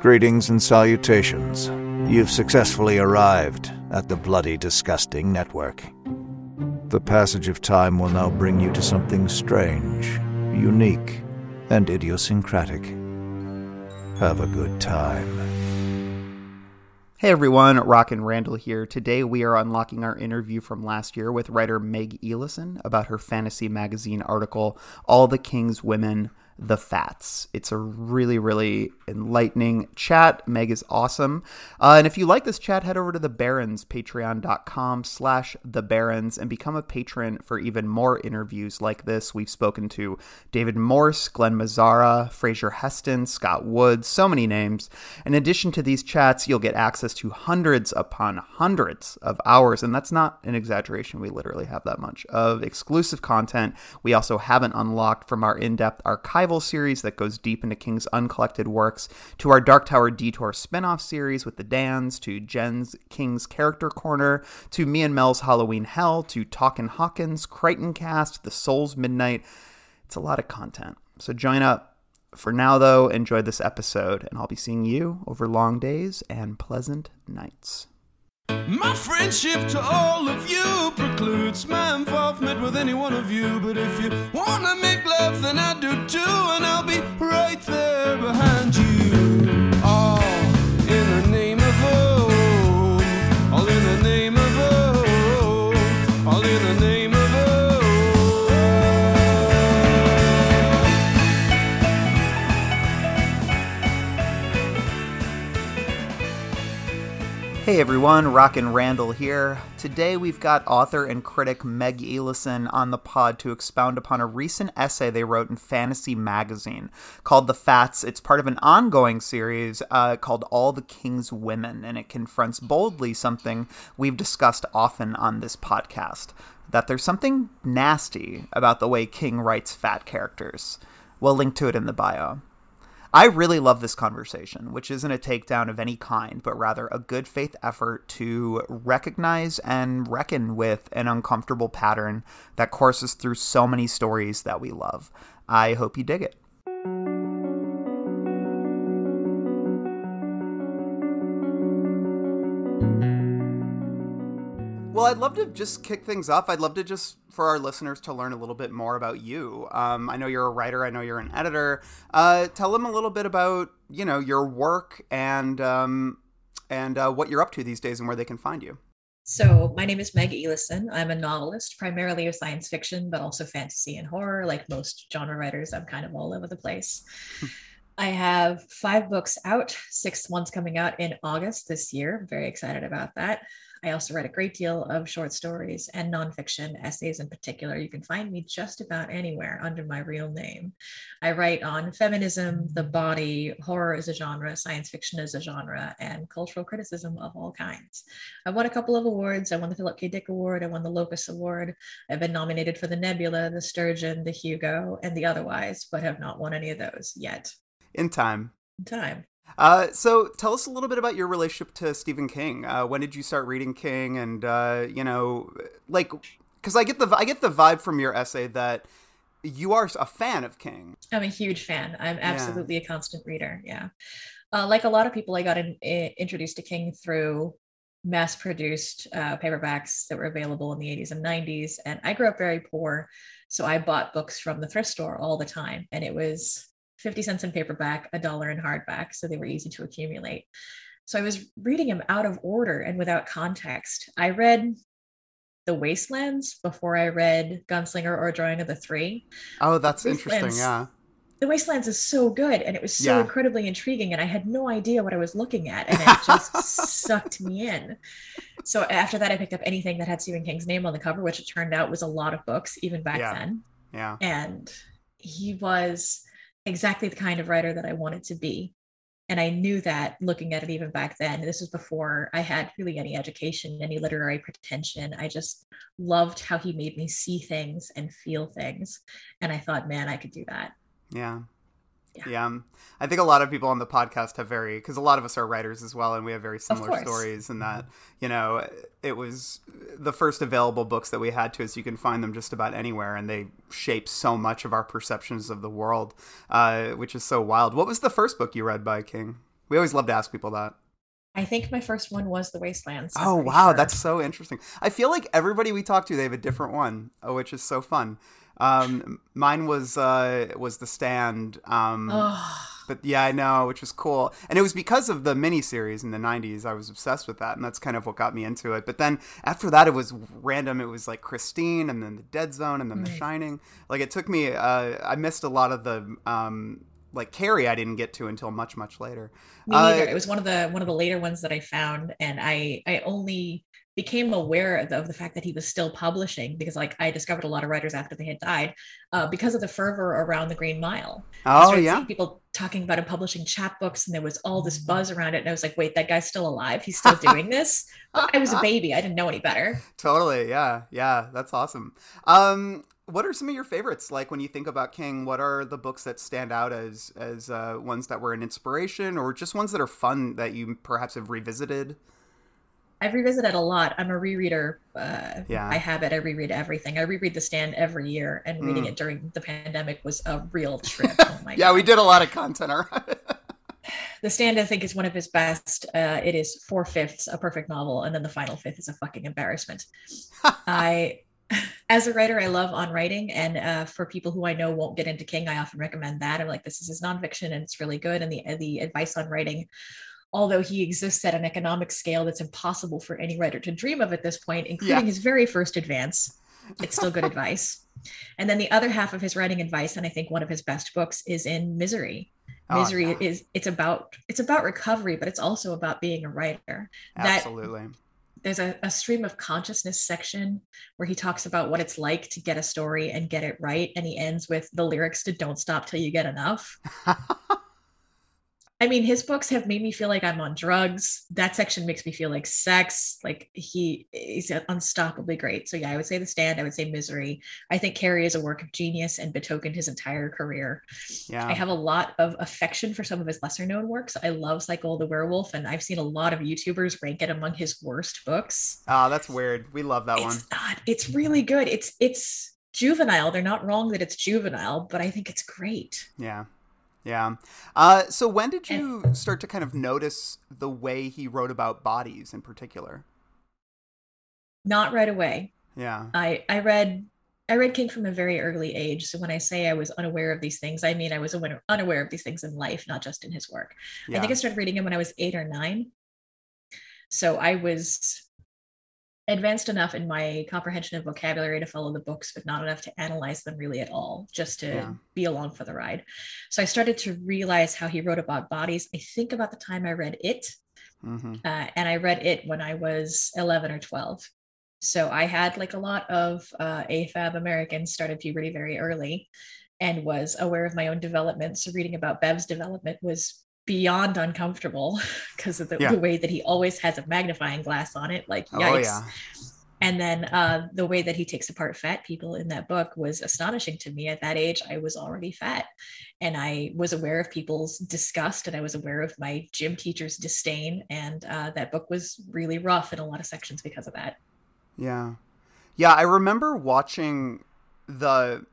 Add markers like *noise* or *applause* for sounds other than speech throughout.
Greetings and salutations. You've successfully arrived at the Bloody Disgusting Network. The passage of time will now bring you to something strange, unique, and idiosyncratic. Have a good time. Hey everyone, Rock and Randall here. Today we are unlocking our interview from last year with writer Meg Elison about her fantasy magazine article, All the King's Women the Fats. It's a really, really enlightening chat. Meg is awesome. Uh, and if you like this chat, head over to the Barrens, patreon.com slash the Barrens, and become a patron for even more interviews like this. We've spoken to David Morse, Glen Mazzara, Fraser Heston, Scott Woods, so many names. In addition to these chats, you'll get access to hundreds upon hundreds of hours, and that's not an exaggeration. We literally have that much of exclusive content. We also haven't unlocked from our in-depth archival series that goes deep into King's uncollected works, to our Dark Tower Detour spin-off series with the Dans, to Jen's King's Character Corner, to me and Mel's Halloween Hell, to Talkin' Hawkins, Crichton Cast, The Souls Midnight. It's a lot of content. So join up. For now, though, enjoy this episode, and I'll be seeing you over long days and pleasant nights. My friendship to all of you precludes my involvement with any one of you. But if you wanna make love, then I do too, and I'll be right there behind you. Hey everyone, Rockin' Randall here. Today we've got author and critic Meg Elison on the pod to expound upon a recent essay they wrote in Fantasy Magazine called The Fats. It's part of an ongoing series uh, called All the King's Women, and it confronts boldly something we've discussed often on this podcast that there's something nasty about the way King writes fat characters. We'll link to it in the bio. I really love this conversation, which isn't a takedown of any kind, but rather a good faith effort to recognize and reckon with an uncomfortable pattern that courses through so many stories that we love. I hope you dig it. Well, I'd love to just kick things off. I'd love to just for our listeners to learn a little bit more about you. Um, I know you're a writer. I know you're an editor. Uh, tell them a little bit about you know your work and um, and uh, what you're up to these days and where they can find you. So, my name is Meg Elison. I'm a novelist, primarily of science fiction, but also fantasy and horror. Like most genre writers, I'm kind of all over the place. I have five books out, sixth one's coming out in August this year. I'm very excited about that. I also write a great deal of short stories and nonfiction essays in particular. You can find me just about anywhere under my real name. I write on feminism, the body, horror as a genre, science fiction as a genre, and cultural criticism of all kinds. I won a couple of awards. I won the Philip K. Dick Award. I won the Locus Award. I've been nominated for the Nebula, the Sturgeon, the Hugo, and the Otherwise, but have not won any of those yet. In time. In time. Uh, so tell us a little bit about your relationship to Stephen King. Uh, when did you start reading King? And uh, you know, like, because I get the I get the vibe from your essay that you are a fan of King. I'm a huge fan. I'm absolutely yeah. a constant reader. Yeah, uh, like a lot of people, I got in, in, introduced to King through mass-produced uh, paperbacks that were available in the 80s and 90s, and I grew up very poor, so I bought books from the thrift store all the time, and it was 50 cents in paperback, a dollar in hardback. So they were easy to accumulate. So I was reading them out of order and without context. I read The Wastelands before I read Gunslinger or Drawing of the Three. Oh, that's interesting. Yeah. The Wastelands is so good and it was so yeah. incredibly intriguing, and I had no idea what I was looking at, and it just *laughs* sucked me in. So after that, I picked up anything that had Stephen King's name on the cover, which it turned out was a lot of books, even back yeah. then. Yeah. And he was exactly the kind of writer that I wanted to be. And I knew that looking at it even back then, this was before I had really any education, any literary pretension. I just loved how he made me see things and feel things. And I thought, man, I could do that. Yeah. Yeah. yeah. Um, I think a lot of people on the podcast have very, because a lot of us are writers as well, and we have very similar stories. And that, you know, it was the first available books that we had to us. You can find them just about anywhere, and they shape so much of our perceptions of the world, uh, which is so wild. What was the first book you read by King? We always love to ask people that. I think my first one was The Wastelands. I'm Oh wow, sure. that's so interesting. I feel like everybody we talk to, they have a different one, which is so fun. Um, mine was uh, was The Stand. Um, But yeah, I know, which was cool. And it was because of the miniseries in the 90s. I was obsessed with that. And that's kind of what got me into it. But then after that, it was random. It was like Christine and then The Dead Zone and then The Mm. Shining. Like it took me, uh, I missed a lot of the, um, like Carrie, I didn't get to until much, much later. me neither. Uh, it was one of the one of the later ones that I found, and I I only became aware of the, of the fact that he was still publishing because like I discovered a lot of writers after they had died uh, because of the fervor around the Green Mile. Oh, yeah. people talking about him publishing chapbooks, and there was all this buzz around it. And I was like, wait, that guy's still alive. He's still doing this. I was a *laughs* baby. I didn't know any better. Totally. Yeah. Yeah. That's awesome. Um, what are some of your favorites? Like when you think about King, what are the books that stand out as as uh, ones that were an inspiration, or just ones that are fun that you perhaps have revisited? I've revisited a lot. I'm a rereader. Uh, Yeah. I habit. I reread everything. I reread The Stand every year, and reading Mm. it during the pandemic was a real *laughs* trip. Oh my yeah, we did a lot of content around it. The Stand, I think, is one of his best. Uh, it is four fifths a perfect novel, and then the final fifth is a fucking embarrassment. *laughs* I, *laughs* as a writer, I love on writing, and uh, for people who I know won't get into King, I often recommend that. I'm like, this is his nonfiction, and it's really good. And the the advice on writing, although he exists at an economic scale that's impossible for any writer to dream of at this point, including Yeah. his very first advance, it's still good *laughs* advice. And then the other half of his writing advice, and I think one of his best books, is in Misery. Oh, Misery yeah. is it's about it's about recovery, but it's also about being a writer. That Absolutely. there's a, a stream of consciousness section where he talks about what it's like to get a story and get it right, and he ends with the lyrics to "Don't stop till you get enough." *laughs* I mean, his books have made me feel like I'm on drugs. That section makes me feel like sex. Like he is unstoppably great. So yeah, I would say The Stand. I would say Misery. I think Carrie is a work of genius and betokened his entire career. yeah. I have a lot of affection for some of his lesser known works. I love Cycle the Werewolf, and I've seen a lot of YouTubers rank it among his worst books. Oh, that's weird. We love that one. Not. It's really good. It's it's juvenile. They're not wrong that it's juvenile, but I think it's great. Yeah. Yeah. Uh, so when did you start to kind of notice the way he wrote about bodies in particular? Not right away. Yeah. I I read I read King from a very early age. So when I say I was unaware of these things, I mean I was unaware of these things in life, not just in his work. I think I started reading him when I was eight or nine. So I was advanced enough in my comprehension of vocabulary to follow the books, but not enough to analyze them really at all, just to Yeah. be along for the ride. So I started to realize how he wrote about bodies. I think about the time I read it, hmm uh, and I read it when I was 11 or 12. So I had like a lot of uh, AFAB Americans started puberty very early and was aware of my own development. So reading about Bev's development was beyond uncomfortable *laughs* because of the, Yeah. the way that he always has a magnifying glass on it. Like, Oh, yikes. yeah. And then uh, the way that he takes apart fat people in that book was astonishing to me. At that age, I was already fat. And I was aware of people's disgust and I was aware of my gym teacher's disdain. And uh, that book was really rough in a lot of sections because of that. Yeah. Yeah, I remember watching the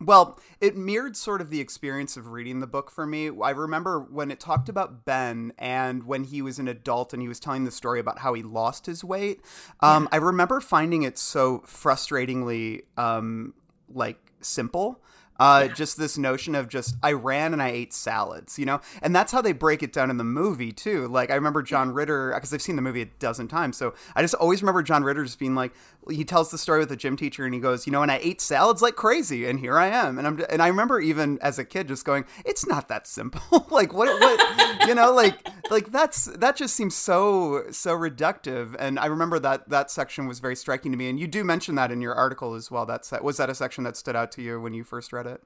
well, it mirrored sort of the experience of reading the book for me. I remember when it talked about Ben and when he was an adult and he was telling the story about how he lost his weight. Um, I remember finding it so frustratingly um, like simple. Uh, Just this notion of just I ran and I ate salads, you know, and that's how they break it down in the movie too. Like I remember John Ritter because I've seen the movie a dozen times, so I just always remember John Ritter just being like, he tells the story with the gym teacher and he goes, you know, and I ate salads like crazy, and here I am, and I'm and I remember even as a kid just going, it's not that simple. *laughs* like what what you know, like like that's that just seems so so reductive, and I remember that that section was very striking to me, and you do mention that in your article as well. That's was that a section that stood out to you when you first read it?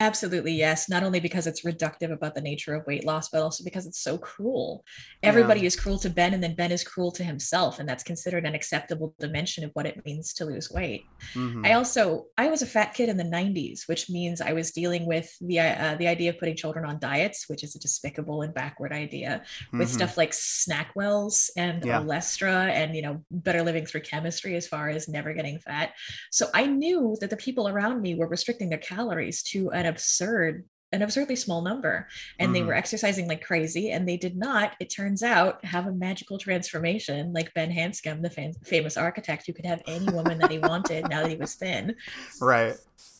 Absolutely, yes. Not only because it's reductive about the nature of weight loss, but also because it's so cruel. Everybody is cruel to Ben, and then Ben is cruel to himself, and that's considered an acceptable dimension of what it means to lose weight. Mhm. I also I was a fat kid in the 90s, which means I was dealing with the uh, the idea of putting children on diets, which is a despicable and backward idea, with Mhm. stuff like Snackwells and Yeah. Olestra and you know better living through chemistry as far as never getting fat. So I knew that the people around me were restricting their calories to an absurd an absurdly small number and mm-hmm. they were exercising like crazy and they did not it turns out have a magical transformation like ben hanscom the fam- famous architect who could have any woman that he wanted now that he was thin. Right.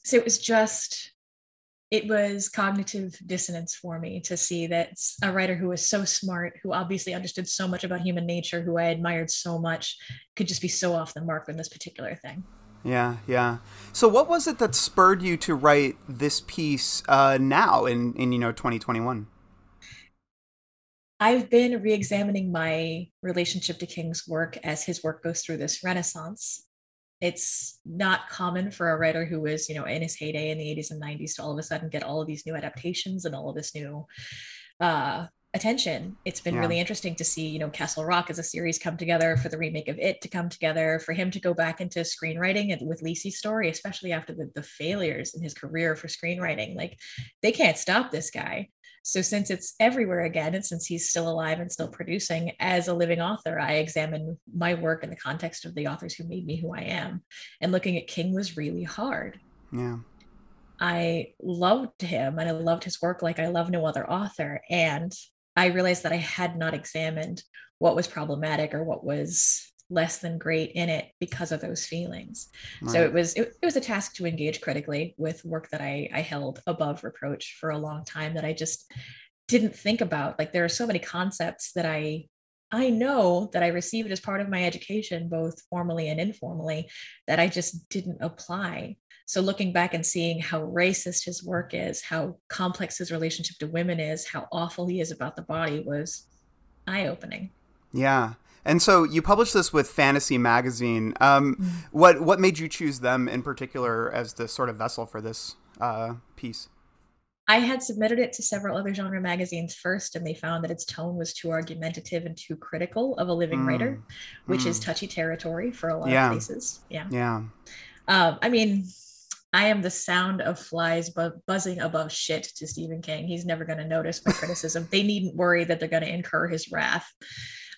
So it was just it was cognitive dissonance for me to see that a writer who was so smart who obviously understood so much about human nature who i admired so much could just be so off the mark on this particular thing yeah, yeah. So, what was it that spurred you to write this piece uh, now in in you know 2021? I've been re-examining my relationship to King's work as his work goes through this renaissance. It's not common for a writer who was, you know, in his heyday in the 80s and 90s to all of a sudden get all of these new adaptations and all of this new uh, attention. It's been yeah. really interesting to see, you know, Castle Rock as a series come together for the remake of It to come together, for him to go back into screenwriting and with Lisey's story, especially after the, the failures in his career for screenwriting. Like they can't stop this guy. So since it's everywhere again, and since he's still alive and still producing as a living author, I examine my work in the context of the authors who made me who I am. And looking at King was really hard. Yeah. I loved him and I loved his work like I love no other author. And I realized that I had not examined what was problematic or what was less than great in it because of those feelings. Right. So it was it, it, was a task to engage critically with work that I, I held above reproach for a long time that I just didn't think about. Like there are so many concepts that I I know that I received as part of my education, both formally and informally, that I just didn't apply so looking back and seeing how racist his work is, how complex his relationship to women is, how awful he is about the body was eye opening. Yeah. And so you published this with Fantasy Magazine. Um, mm-hmm. What what made you choose them in particular as the sort of vessel for this uh, piece? I had submitted it to several other genre magazines first, and they found that its tone was too argumentative and too critical of a living mm. writer, which mm. is touchy territory for a lot yeah. of places. Yeah. Yeah. Um, I mean, I am the sound of flies bu- buzzing above shit to Stephen King. He's never going to notice my criticism. They needn't worry that they're going to incur his wrath.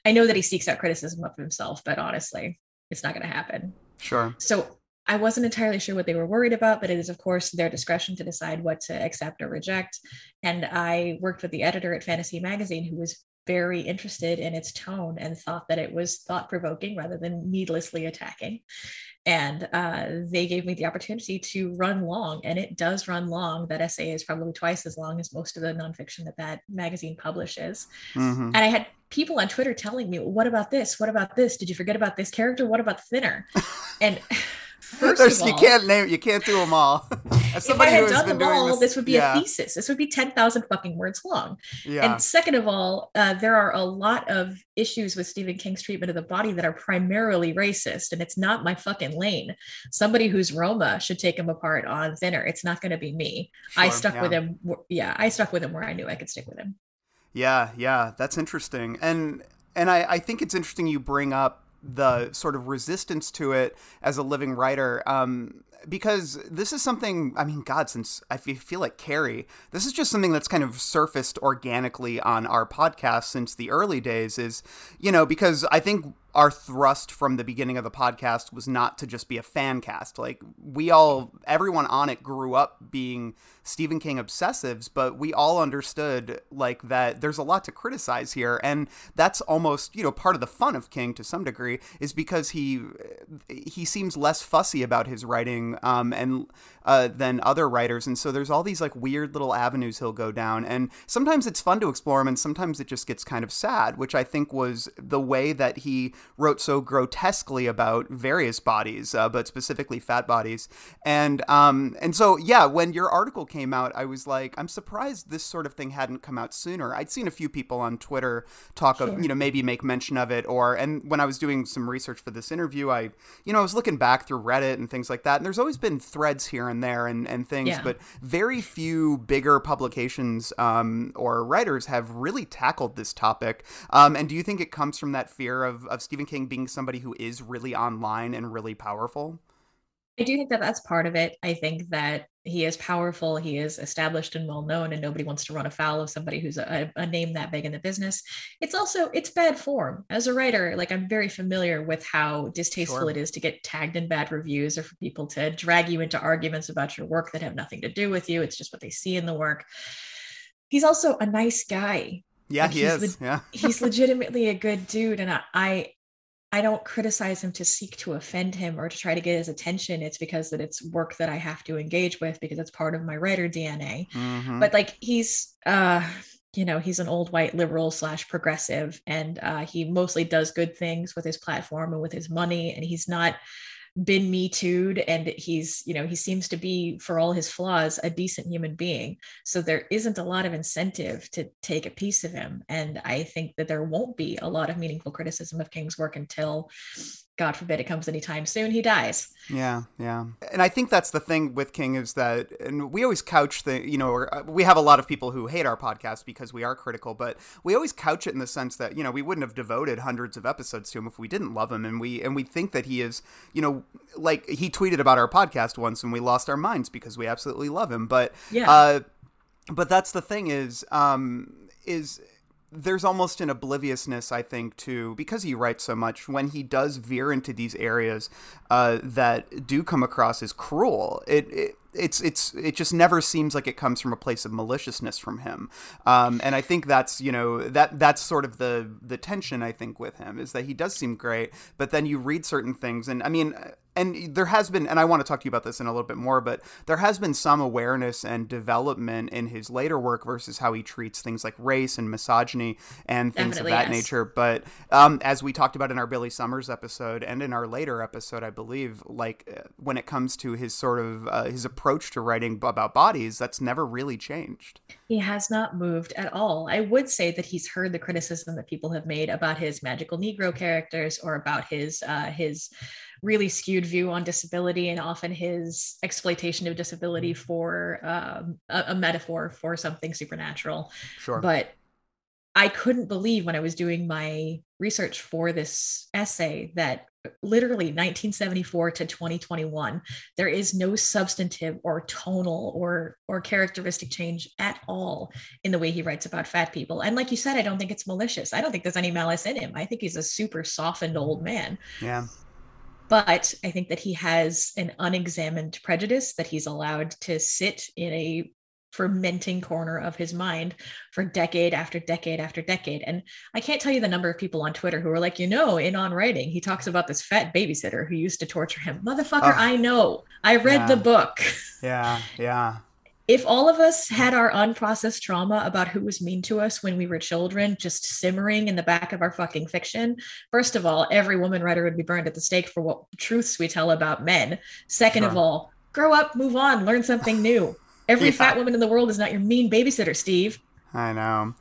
I know that he seeks out criticism of himself, but honestly, it's not going to happen. Sure. So I wasn't entirely sure what they were worried about, but it is, of course, their discretion to decide what to accept or reject. And I worked with the editor at Fantasy Magazine, who was very interested in its tone and thought that it was thought provoking rather than needlessly attacking. And uh, they gave me the opportunity to run long and it does run long. That essay is probably twice as long as most of the nonfiction that that magazine publishes. Mm-hmm. and i had people on twitter telling me what about this? What about this? Did you forget about this character? What about the thinner? *laughs* And First of all, you can't name you can't do them all. *laughs* As if I had done them all, this, this, would be yeah. a thesis. This would be ten thousand fucking words long. Yeah. And second of all, uh, there are a lot of issues with Stephen King's treatment of the body that are primarily racist, and it's not my fucking lane. Somebody who's Roma should take him apart on Thinner. It's not going to be me. Sure, I stuck yeah. with him. Yeah, I stuck with him where I knew I could stick with him. Yeah, yeah, that's interesting, and and I, I think it's interesting you bring up the sort of resistance to it as a living writer. Um, because this is something, I mean, God, since I feel like Carrie, this is just something that's kind of surfaced organically on our podcast since the early days, is, you know, because I think our thrust from the beginning of the podcast was not to just be a fan cast. Like we all, everyone on it grew up being Stephen King obsessives, but we all understood like that there's a lot to criticize here, and that's almost you know part of the fun of King to some degree is because he he seems less fussy about his writing um, and uh, than other writers, and so there's all these like weird little avenues he'll go down, and sometimes it's fun to explore them, and sometimes it just gets kind of sad, which I think was the way that he wrote so grotesquely about various bodies, uh, but specifically fat bodies, and um, and so yeah, when your article came out, I was like, I'm surprised this sort of thing hadn't come out sooner. I'd seen a few people on Twitter talk sure. of, you know, maybe make mention of it, or and when I was doing some research for this interview, I, you know, I was looking back through Reddit and things like that, and there's always been threads here and there and and things, yeah. but very few bigger publications um, or writers have really tackled this topic. Um, and do you think it comes from that fear of of Stephen King being somebody who is really online and really powerful? I do think that that's part of it. I think that he is powerful, he is established and well known, and nobody wants to run afoul of somebody who's a, a, name that big in the business. It's also it's bad form as a writer. Like I'm very familiar with how distasteful sure. it is to get tagged in bad reviews or for people to drag you into arguments about your work that have nothing to do with you. It's just what they see in the work. He's also a nice guy. Yeah, like he is. Le- yeah, he's legitimately a good dude, and I, I I don't criticize him to seek to offend him or to try to get his attention. It's because that it's work that I have to engage with because it's part of my writer DNA. Mm-hmm. But like he's uh you know he's an old white liberal slash progressive and uh, he mostly does good things with his platform and with his money and he's not been me too'd and he's you know he seems to be for all his flaws a decent human being. So there isn't a lot of incentive to take a piece of him. And i think that there won't be a lot of meaningful criticism of king's work until God forbid it comes anytime soon, he dies. Yeah, yeah. And I think that's the thing with King is that, and we always couch the, you know, we have a lot of people who hate our podcast because we are critical, but we always couch it in the sense that, you know, we wouldn't have devoted hundreds of episodes to him if we didn't love him. And we, and we think that he is, you know, like he tweeted about our podcast once and we lost our minds because we absolutely love him. But, yeah. Uh, but that's the thing is, um, is, there's almost an obliviousness, I think, to because he writes so much. When he does veer into these areas uh, that do come across as cruel, it, it it's it's it just never seems like it comes from a place of maliciousness from him um, and i think that's you know that that's sort of the the tension i think with him is that he does seem great but then you read certain things and i mean and there has been and i want to talk to you about this in a little bit more but there has been some awareness and development in his later work versus how he treats things like race and misogyny and things Definitely, of that yes. nature but um, as we talked about in our billy summers episode and in our later episode i believe like uh, when it comes to his sort of uh, his approach approach to writing about bodies that's never really changed. He has not moved at all. I would say that he's heard the criticism that people have made about his magical Negro characters or about his uh, his really skewed view on disability and often his exploitation of disability for um, a, a metaphor for something supernatural. Sure. But I couldn't believe when I was doing my research for this essay that literally 1974 to 2021 there is no substantive or tonal or or characteristic change at all in the way he writes about fat people. And like you said i don't think it's malicious. I don't think there's any malice in him. I think he's a super softened old man. Yeah but i think that he has an unexamined prejudice that he's allowed to sit in a fermenting corner of his mind for decade after decade after decade. And I can't tell you the number of people on Twitter who are like, you know, in on writing, he talks about this fat babysitter who used to torture him. Motherfucker, oh, I know. I read yeah. the book. Yeah, yeah. If all of us had our unprocessed trauma about who was mean to us when we were children just simmering in the back of our fucking fiction, first of all, every woman writer would be burned at the stake for what truths we tell about men. Second sure. of all, grow up, move on, learn something new. Every *sighs* yeah. fat woman in the world is not your mean babysitter, Steve. I know.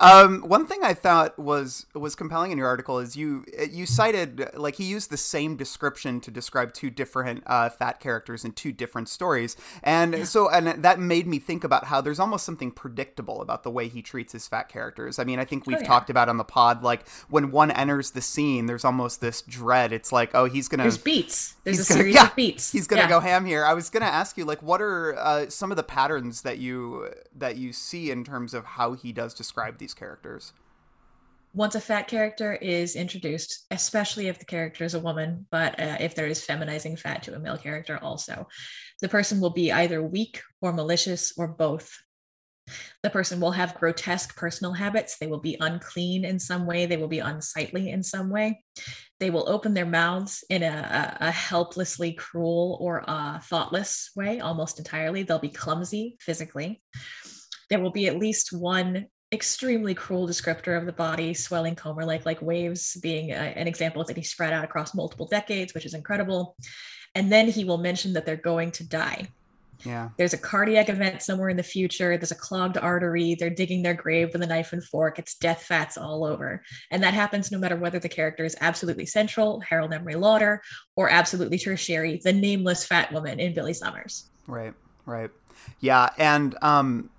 Um, one thing I thought was was compelling in your article is you you cited like he used the same description to describe two different uh, fat characters in two different stories, and yeah. so and that made me think about how there's almost something predictable about the way he treats his fat characters. I mean, I think oh, we've oh, yeah. talked about on the pod like when one enters the scene, there's almost this dread. It's like, oh, he's gonna there's beats. There's a gonna, series *laughs* yeah, of beats. He's gonna go ham here. I was gonna ask you like, what are uh, some of the patterns that you that you see in terms of how he does describe these characters? Once a fat character is introduced, especially if the character is a woman, but uh, if there is feminizing fat to a male character also, the person will be either weak or malicious or both. The person will have grotesque personal habits. They will be unclean in some way. They will be unsightly in some way. They will open their mouths in a, a, helplessly cruel or a thoughtless way, almost entirely. They'll be clumsy physically. There will be at least one extremely cruel descriptor of the body, swelling coma like like waves being a, an example that he spread out across multiple decades, which is incredible. And then he will mention that they're going to die. Yeah. There's a cardiac event somewhere in the future. There's a clogged artery. They're digging their grave with a knife and fork. It's death fats all over. And that happens no matter whether the character is absolutely central, Harold Emery Lauder, or absolutely tertiary, the nameless fat woman in Billy Summers. Right, right. Yeah. And um,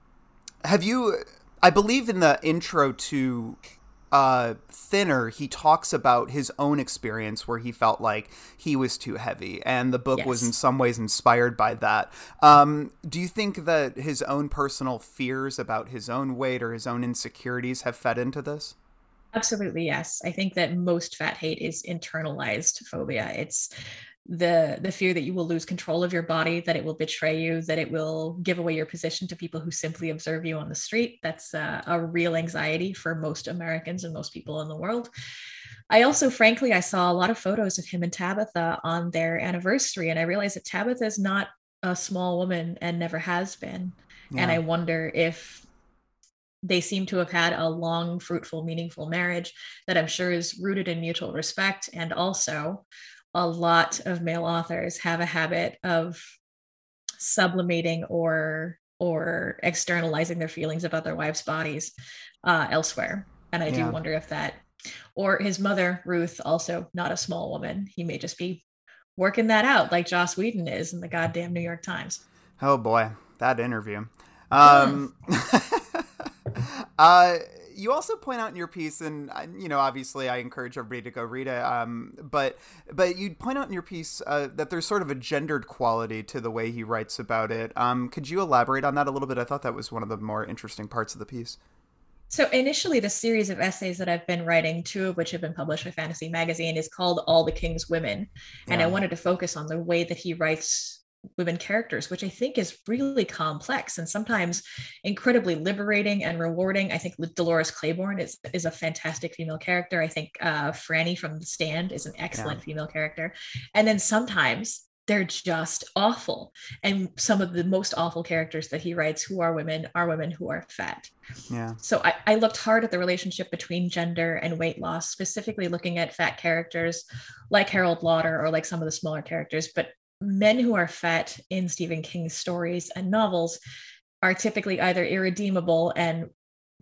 have you I believe in the intro to uh, thinner, he talks about his own experience where he felt like he was too heavy, and the book yes. was in some ways inspired by that. Um, do you think that his own personal fears about his own weight or his own insecurities have fed into this? Absolutely, yes. I think that most fat hate is internalized phobia. It's the the fear that you will lose control of your body that it will betray you that it will give away your position to people who simply observe you on the street. That's uh, a real anxiety for most americans and most people in the world. I also frankly i saw a lot of photos of him and tabitha on their anniversary and i realized that tabitha is not a small woman and never has been. Yeah. and i wonder if they seem to have had a long fruitful meaningful marriage that i'm sure is rooted in mutual respect and also a lot of male authors have a habit of sublimating or or externalizing their feelings about their wives' bodies uh, elsewhere. And I yeah. do wonder if that, or his mother, Ruth, also not a small woman. He may just be working that out like Joss Whedon is in the goddamn New York Times. Oh boy, that interview. Um, *laughs* uh, you also point out in your piece, and you know, obviously, I encourage everybody to go read it. Um, but but you point out in your piece uh, that there's sort of a gendered quality to the way he writes about it. Um, could you elaborate on that a little bit? I thought that was one of the more interesting parts of the piece. So initially, the series of essays that I've been writing, two of which have been published by Fantasy Magazine, is called "All the King's Women," and yeah. I wanted to focus on the way that he writes women characters, which I think is really complex and sometimes incredibly liberating and rewarding. I think Dolores Claiborne is, is a fantastic female character. I think uh, Franny from The Stand is an excellent yeah. female character. And then sometimes they're just awful. And some of the most awful characters that he writes who are women are women who are fat. Yeah. So I, I looked hard at the relationship between gender and weight loss, specifically looking at fat characters like Harold Lauder or like some of the smaller characters, but men who are fat in Stephen King's stories and novels are typically either irredeemable and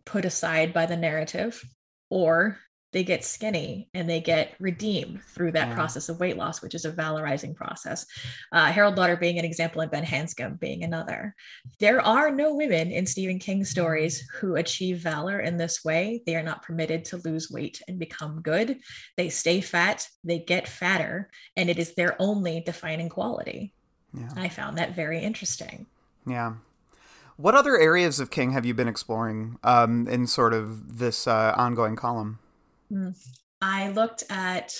put aside by the narrative, or they get skinny and they get redeemed through that yeah. process of weight loss, which is a valorizing process. Uh, Harold Lauder being an example, and Ben Hanscom being another. There are no women in Stephen King stories who achieve valor in this way. They are not permitted to lose weight and become good. They stay fat, they get fatter, and it is their only defining quality. Yeah. I found that very interesting. Yeah. What other areas of King have you been exploring um, in sort of this uh, ongoing column? I looked at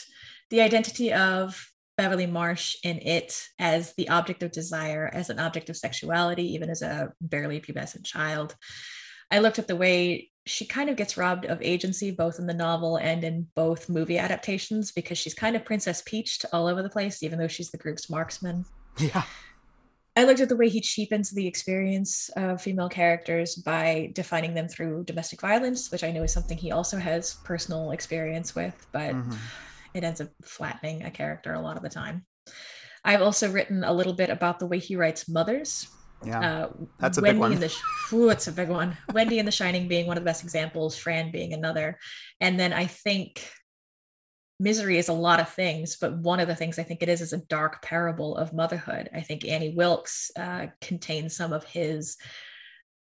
the identity of Beverly Marsh in it as the object of desire, as an object of sexuality, even as a barely pubescent child. I looked at the way she kind of gets robbed of agency, both in the novel and in both movie adaptations, because she's kind of Princess Peached all over the place, even though she's the group's marksman. Yeah. I looked at the way he cheapens the experience of female characters by defining them through domestic violence, which I know is something he also has personal experience with, but mm-hmm. it ends up flattening a character a lot of the time. I've also written a little bit about the way he writes mothers. Yeah, uh, that's a Wendy big one. The, ooh, it's a big one. Wendy in The Shining being one of the best examples, Fran being another. And then I think misery is a lot of things, but one of the things I think it is is a dark parable of motherhood. I think Annie Wilkes uh, contains some of his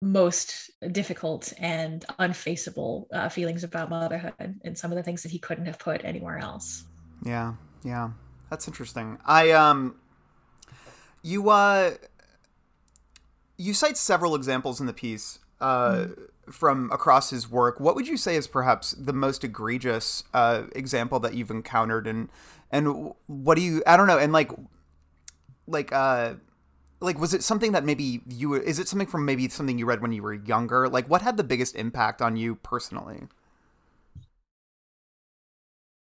most difficult and unfaceable uh, feelings about motherhood and some of the things that he couldn't have put anywhere else. Yeah, yeah, that's interesting. I um, you uh, you cite several examples in the piece. Uh, mm from across his work, what would you say is perhaps the most egregious uh, example that you've encountered, and and what do you? I don't know, and like, like, uh, like, was it something that maybe you? Is it something from maybe something you read when you were younger? Like, what had the biggest impact on you personally?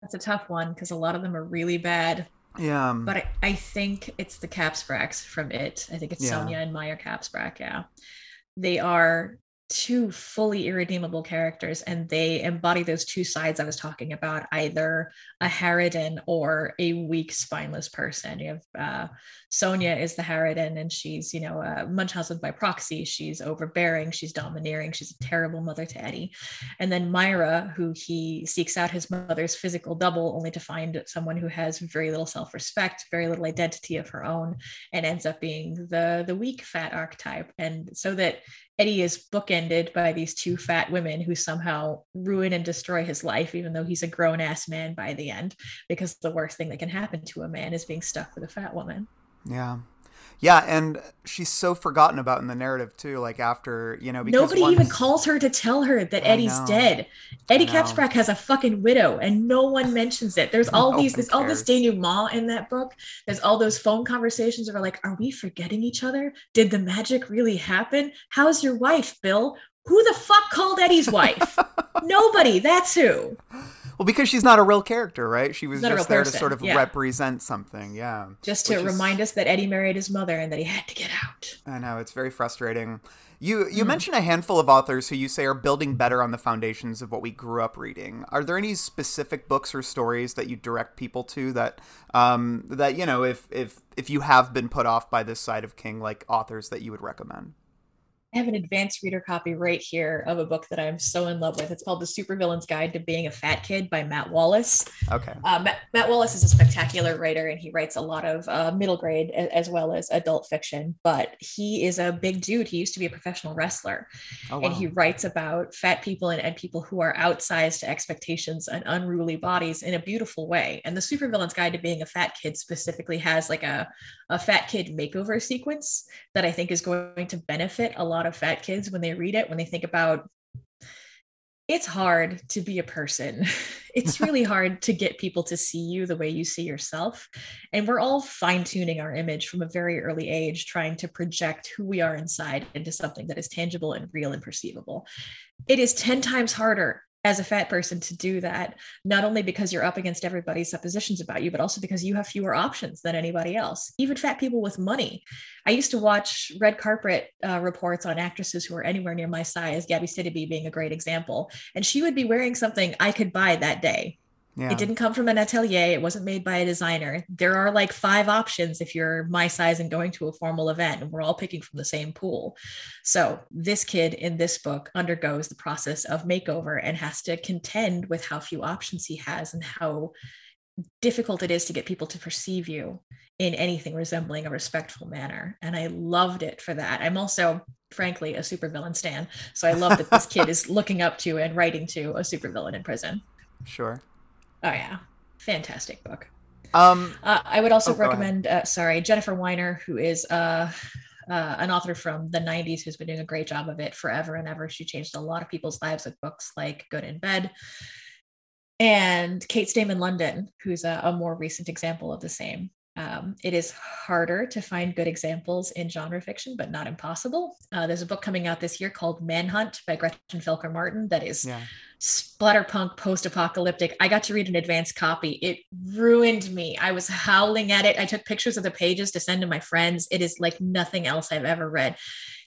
That's a tough one because a lot of them are really bad. Yeah. But I, I think it's the Kaspbraks from it. I think it's yeah. Sonia and Myra Kaspbrak. Yeah. They are two fully irredeemable characters and they embody those two sides i was talking about either a harridan or a weak spineless person. You have uh, sonia is the harridan and she's you know a munchausen by proxy. She's overbearing she's domineering she's a terrible mother to eddie. And then myra who he seeks out his mother's physical double only to find someone who has very little self-respect very little identity of her own and ends up being the the weak fat archetype. And so that Eddie is bookended by these two fat women who somehow ruin and destroy his life, even though he's a grown ass man by the end, because the worst thing that can happen to a man is being stuck with a fat woman. Yeah. Yeah, and she's so forgotten about in the narrative too. Like after you know, because Nobody once- even calls her to tell her that Eddie's dead. Eddie I has a fucking widow, and no one mentions it. There's *laughs* all No these, there's all this cares. denouement in that book. There's all those phone conversations where like, are we forgetting each other? Did the magic really happen? How's your wife, Bill? Who the fuck called Eddie's wife? *laughs* Nobody. That's who. Well, because she's not a real character, right? She was just there to sort of yeah. represent something. Yeah. Just to Which is- remind us that Eddie married his mother and that he had to get out. I know it's very frustrating. You you mentioned a handful of authors who you say are building better on the foundations of what we grew up reading. Are there any specific books or stories that you direct people to that um, that you know if if if you have been put off by this side of King, like authors that you would recommend? I have an advanced reader copy right here of a book that I'm so in love with. It's called The Supervillain's Guide to Being a Fat Kid by Matt Wallace. Okay. Uh, Matt, Matt Wallace is a spectacular writer and he writes a lot of uh, middle grade as well as adult fiction, but he is a big dude. He used to be a professional wrestler Oh, and he writes about fat people and, and people who are outsized to expectations and unruly bodies in a beautiful way. And the Supervillain's Guide to Being a Fat Kid specifically has like a, a fat kid makeover sequence that I think is going to benefit a lot of fat kids when they read it, when they think about it's hard to be a person. *laughs* It's *laughs* really hard to get people to see you the way you see yourself. And we're all fine tuning our image from a very early age, trying to project who we are inside into something that is tangible and real and perceivable. It is 10 times harder as a fat person to do that, not only because you're up against everybody's suppositions about you, but also because you have fewer options than anybody else, even fat people with money. I used to watch red carpet uh, reports on actresses who were anywhere near my size, Gabby Sidibe being a great example. And she would be wearing something I could buy that day. Yeah. It didn't come from an atelier. It wasn't made by a designer. There are like five options if you're my size and going to a formal event, and we're all picking from the same pool. So, this kid in this book undergoes the process of makeover and has to contend with how few options he has and how difficult it is to get people to perceive you in anything resembling a respectful manner. And I loved it for that. I'm also, frankly, a supervillain stan. So, I love that this kid is *laughs* looking up to and writing to a supervillain in prison. Sure. Oh yeah, fantastic book. Um. Uh, I would also Oh, recommend, uh, sorry, Jennifer Weiner, who is uh, uh, an author from the 90s who's been doing a great job of it forever and ever. She changed a lot of people's lives with books like Good in Bed. And Kate Stayman London, who's a, a more recent example of the same. Um, it is harder to find good examples in genre fiction, but not impossible. Uh, there's a book coming out this year called Manhunt by Gretchen Felker Martin that is Yeah. splatterpunk post-apocalyptic. I got to read an advanced copy. It ruined me. I was howling at it. I took pictures of the pages to send to my friends. It is like nothing else i've ever read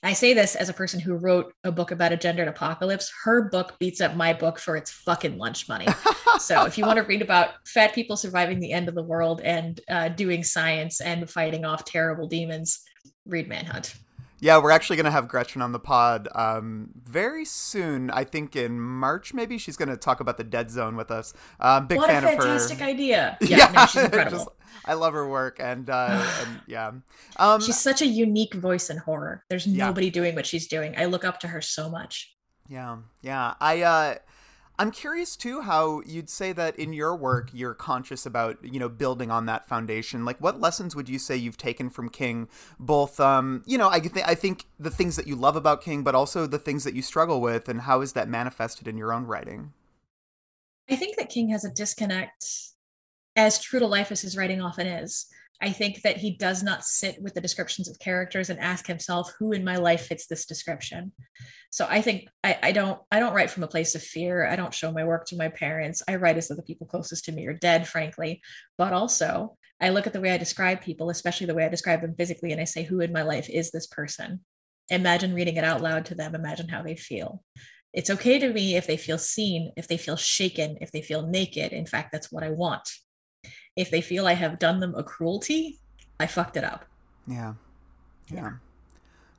i say this as a person who wrote a book about a gendered apocalypse her book beats up my book for its fucking lunch money. *laughs* So if you want to read about fat people surviving the end of the world and uh, doing science and fighting off terrible demons read manhunt Yeah, we're actually going to have Gretchen on the pod um, very soon. I think in March, maybe she's going to talk about the Dead Zone with us. Um, big what a fan of her. fantastic idea *laughs* yeah, no, she's *laughs* incredible just- I love her work, and, uh, *sighs* and yeah, um, she's such a unique voice in horror. There's Yeah. nobody doing what she's doing. I look up to her so much. yeah, yeah. I uh, I'm curious too how you'd say that in your work you're conscious about you know building on that foundation. Like, what lessons would you say you've taken from King? Both, um, you know, I th- I think the things that you love about King, but also the things that you struggle with, and how is that manifested in your own writing? I think that King has a disconnect, as true to life as his writing often is. I think that he does not sit with the descriptions of characters and ask himself who in my life fits this description. So I think I, I don't I don't write from a place of fear. I don't show my work to my parents. I write as though the people closest to me are dead, frankly. But also I look at the way I describe people, especially the way I describe them physically, and I say, who in my life is this person? Imagine reading it out loud to them. Imagine how they feel. It's okay to me if they feel seen, if they feel shaken, if they feel naked. In fact, that's what I want. If they feel I have done them a cruelty, I fucked it up. Yeah. Yeah.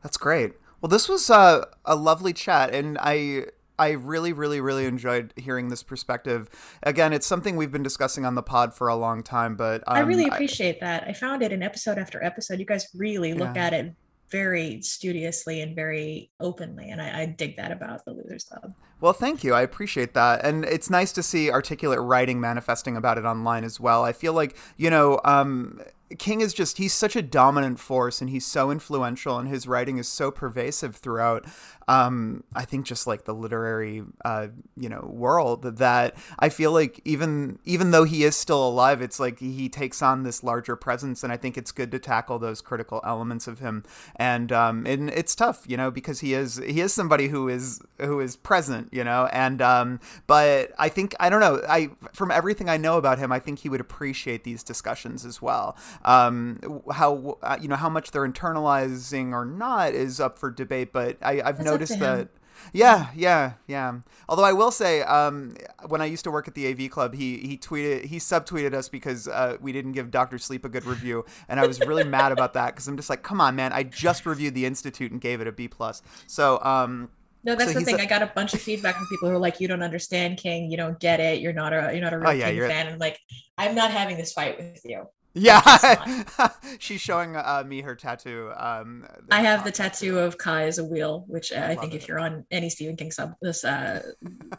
That's great. Well, this was uh, a lovely chat, and I I really, really, really enjoyed hearing this perspective. Again, it's something we've been discussing on the pod for a long time, but um, I really appreciate that. I found it in episode after episode. You guys really look Yeah. at it very studiously and very openly. And I, I dig that about the Losers Club. Well, thank you. I appreciate that. And it's nice to see articulate writing manifesting about it online as well. I feel like, you know, um, King is just, he's such a dominant force and he's so influential and his writing is so pervasive throughout um, I think just like the literary, uh, you know, world that I feel like even even though he is still alive, it's like he takes on this larger presence, and I think it's good to tackle those critical elements of him. And um, and it's tough, you know, because he is he is somebody who is who is present, you know, and um, but I think I don't know, I from everything I know about him, I think he would appreciate these discussions as well. Um, how uh, you know how much they're internalizing or not is up for debate, but I, I've noticed noticed that. Yeah, yeah, yeah. Although I will say, um, when I used to work at the AV Club, he he tweeted, he subtweeted us because uh, we didn't give Doctor Sleep a good review, and I was really mad about that because I'm just like, come on, man, I just reviewed the Institute and gave it a B plus. So, um, no, that's so the thing. I got a bunch of feedback from people who are like, "You don't understand King. You don't get it. You're not a you're not a real oh, yeah, King fan." And like, I'm not having this fight with you. Yeah, *laughs* she's showing uh, me her tattoo. Um, I have the tattoo of ka as a wheel, which uh, I think it. if you're on any Stephen King sub this uh,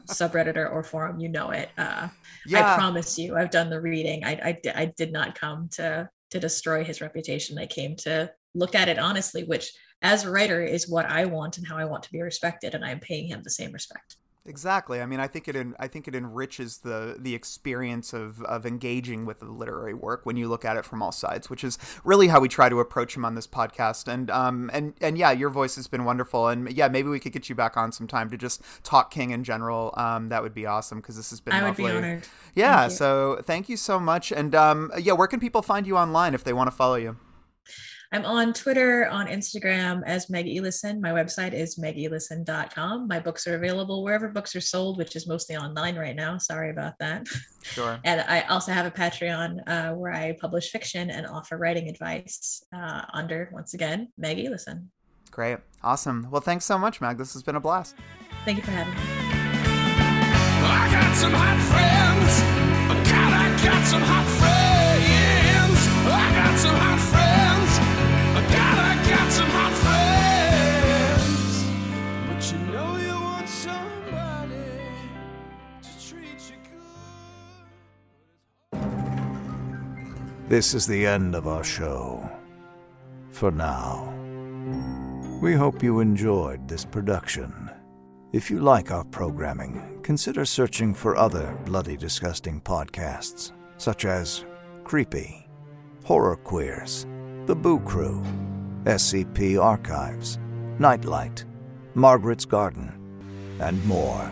subreddit or, or, forum, you know it. Uh, yeah. I promise you, I've done the reading. I, I, I did not come to to destroy his reputation. I came to look at it honestly, which as a writer is what I want and how I want to be respected, and I'm paying him the same respect. Exactly. I mean, I think it en- I think it enriches the the experience of of engaging with the literary work when you look at it from all sides, which is really how we try to approach him on this podcast. And um and and yeah, your voice has been wonderful. And yeah, maybe we could get you back on sometime to just talk King in general. Um, that would be awesome because this has been I lovely. would be honored. Yeah. Thank so thank you so much. And um, yeah, where can people find you online if they want to follow you? I'm on Twitter, on Instagram as Meg Elison. My website is megelison.com. My books are available wherever books are sold, which is mostly online right now. Sorry about that. Sure. *laughs* and I also have a Patreon uh, where I publish fiction and offer writing advice uh, under, once again, Meg Elison. Great. Awesome. Well, thanks so much, Meg. This has been a blast. Thank you for having me. I got some hot friends. God, I got some hot friends. I got some hot friends. This is the end of our show. For now. We hope you enjoyed this production. If you like our programming, consider searching for other bloody disgusting podcasts, such as Creepy, Horror Queers, The Boo Crew, SCP Archives, Nightlight, Margaret's Garden, and more.